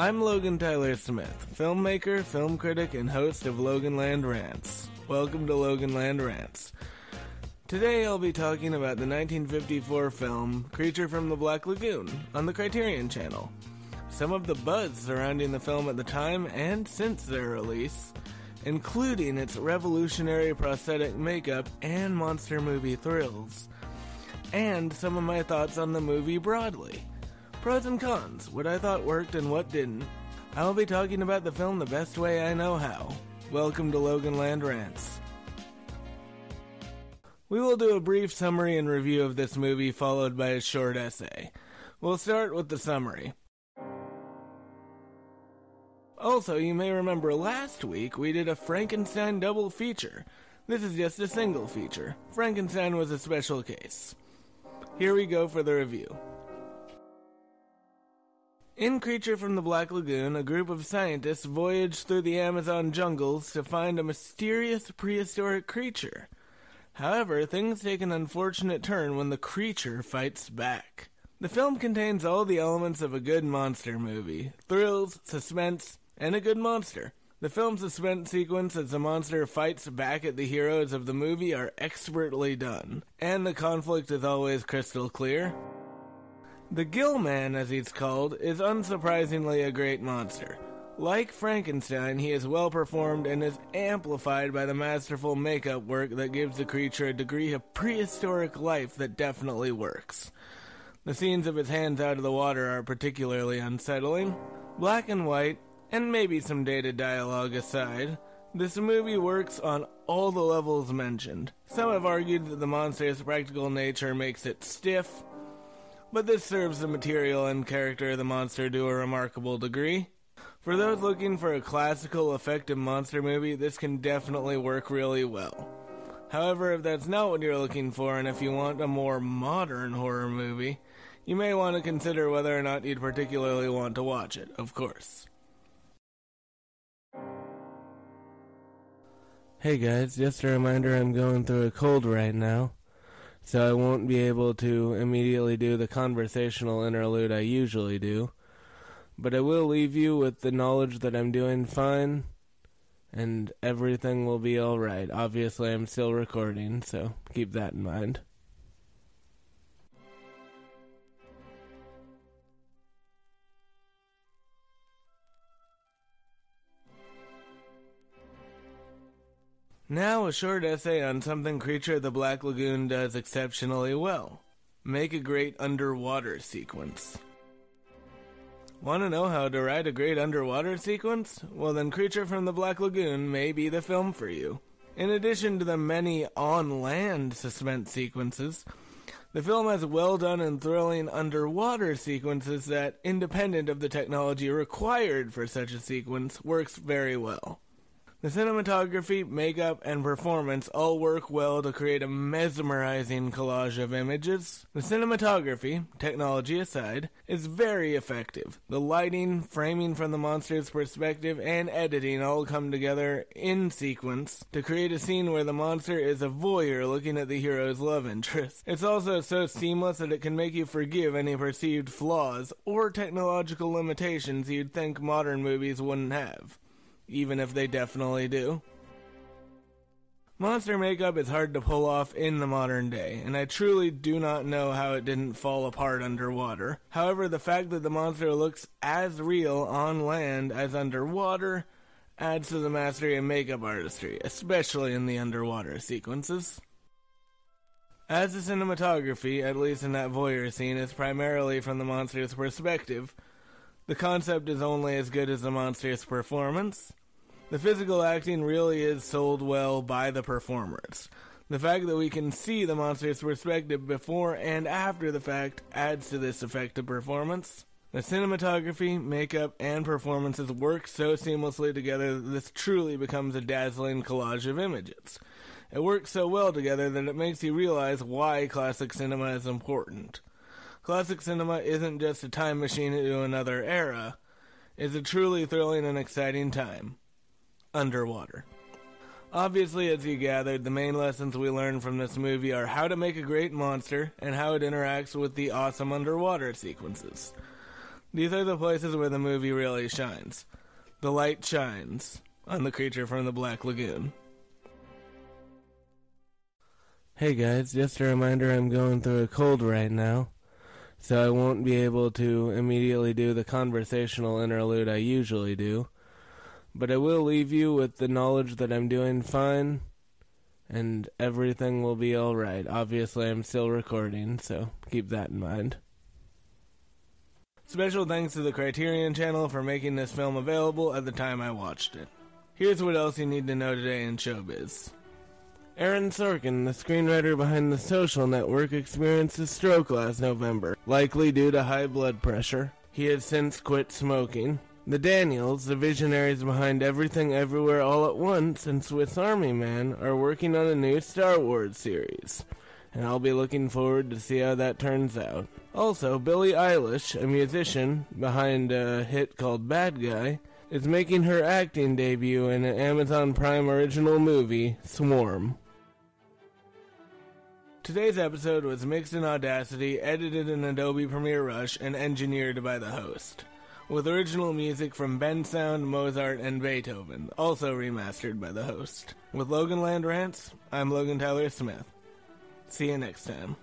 I'm Logan Tyler Smith, filmmaker, film critic, and host of Loganland Rants. Welcome to Loganland Rants. Today I'll be talking about the 1954 film Creature from the Black Lagoon on the Criterion Channel. Some of the buzz surrounding the film at the time and since their release, including its revolutionary prosthetic makeup and monster movie thrills, and some of my thoughts on the movie broadly. Pros and cons, what I thought worked and what didn't. I'll be talking about the film the best way I know how. Welcome to Loganland Rants. We will do a brief summary and review of this movie, followed by a short essay. We'll start with the summary. Also, you may remember last week we did a Frankenstein double feature. This is just a single feature. Frankenstein was a special case. Here we go for the review. In Creature from the Black Lagoon, a group of scientists voyage through the Amazon jungles to find a mysterious prehistoric creature. However, things take an unfortunate turn when the creature fights back. The film contains all the elements of a good monster movie thrills, suspense, and a good monster. The film's suspense sequence as the monster fights back at the heroes of the movie are expertly done, and the conflict is always crystal clear. The Gill Man, as he's called, is unsurprisingly a great monster. Like Frankenstein, he is well performed and is amplified by the masterful makeup work that gives the creature a degree of prehistoric life that definitely works. The scenes of his hands out of the water are particularly unsettling. Black and white, and maybe some dated dialogue aside, this movie works on all the levels mentioned. Some have argued that the monster's practical nature makes it stiff, but this serves the material and character of the monster to a remarkable degree. For those looking for a classical, effective monster movie, this can definitely work really well. However, if that's not what you're looking for, and if you want a more modern horror movie, you may want to consider whether or not you'd particularly want to watch it, of course. Hey guys, just a reminder I'm going through a cold right now so I won't be able to immediately do the conversational interlude I usually do. But I will leave you with the knowledge that I'm doing fine and everything will be alright. Obviously, I'm still recording, so keep that in mind. Now, a short essay on something Creature of the Black Lagoon does exceptionally well. Make a great underwater sequence. Want to know how to write a great underwater sequence? Well, then Creature from the Black Lagoon may be the film for you. In addition to the many on land suspense sequences, the film has well done and thrilling underwater sequences that, independent of the technology required for such a sequence, works very well. The cinematography, makeup, and performance all work well to create a mesmerizing collage of images. The cinematography, technology aside, is very effective. The lighting, framing from the monster's perspective, and editing all come together in sequence to create a scene where the monster is a voyeur looking at the hero's love interest. It's also so seamless that it can make you forgive any perceived flaws or technological limitations you'd think modern movies wouldn't have even if they definitely do. Monster makeup is hard to pull off in the modern day, and I truly do not know how it didn't fall apart underwater. However, the fact that the monster looks as real on land as underwater adds to the mastery of makeup artistry, especially in the underwater sequences. As the cinematography, at least in that voyeur scene, is primarily from the monster's perspective, the concept is only as good as the monster's performance. The physical acting really is sold well by the performers. The fact that we can see the monster's perspective before and after the fact adds to this effective performance. The cinematography, makeup, and performances work so seamlessly together that this truly becomes a dazzling collage of images. It works so well together that it makes you realize why classic cinema is important. Classic cinema isn't just a time machine to another era, it's a truly thrilling and exciting time underwater. Obviously, as you gathered, the main lessons we learned from this movie are how to make a great monster and how it interacts with the awesome underwater sequences. These are the places where the movie really shines. The light shines on the creature from the Black Lagoon. Hey guys, just a reminder I'm going through a cold right now, so I won't be able to immediately do the conversational interlude I usually do. But I will leave you with the knowledge that I'm doing fine and everything will be alright. Obviously, I'm still recording, so keep that in mind. Special thanks to the Criterion Channel for making this film available at the time I watched it. Here's what else you need to know today in showbiz. Aaron Sorkin, the screenwriter behind The Social Network, experienced a stroke last November, likely due to high blood pressure. He has since quit smoking. The Daniels, the visionaries behind Everything Everywhere All at Once and Swiss Army Man, are working on a new Star Wars series, and I'll be looking forward to see how that turns out. Also, Billie Eilish, a musician behind a hit called Bad Guy, is making her acting debut in an Amazon Prime original movie, Swarm. Today's episode was mixed in Audacity, edited in Adobe Premiere Rush, and engineered by the host with original music from Bensound, Mozart, and Beethoven, also remastered by the host. With Logan Land Rants, I'm Logan Tyler Smith. See you next time.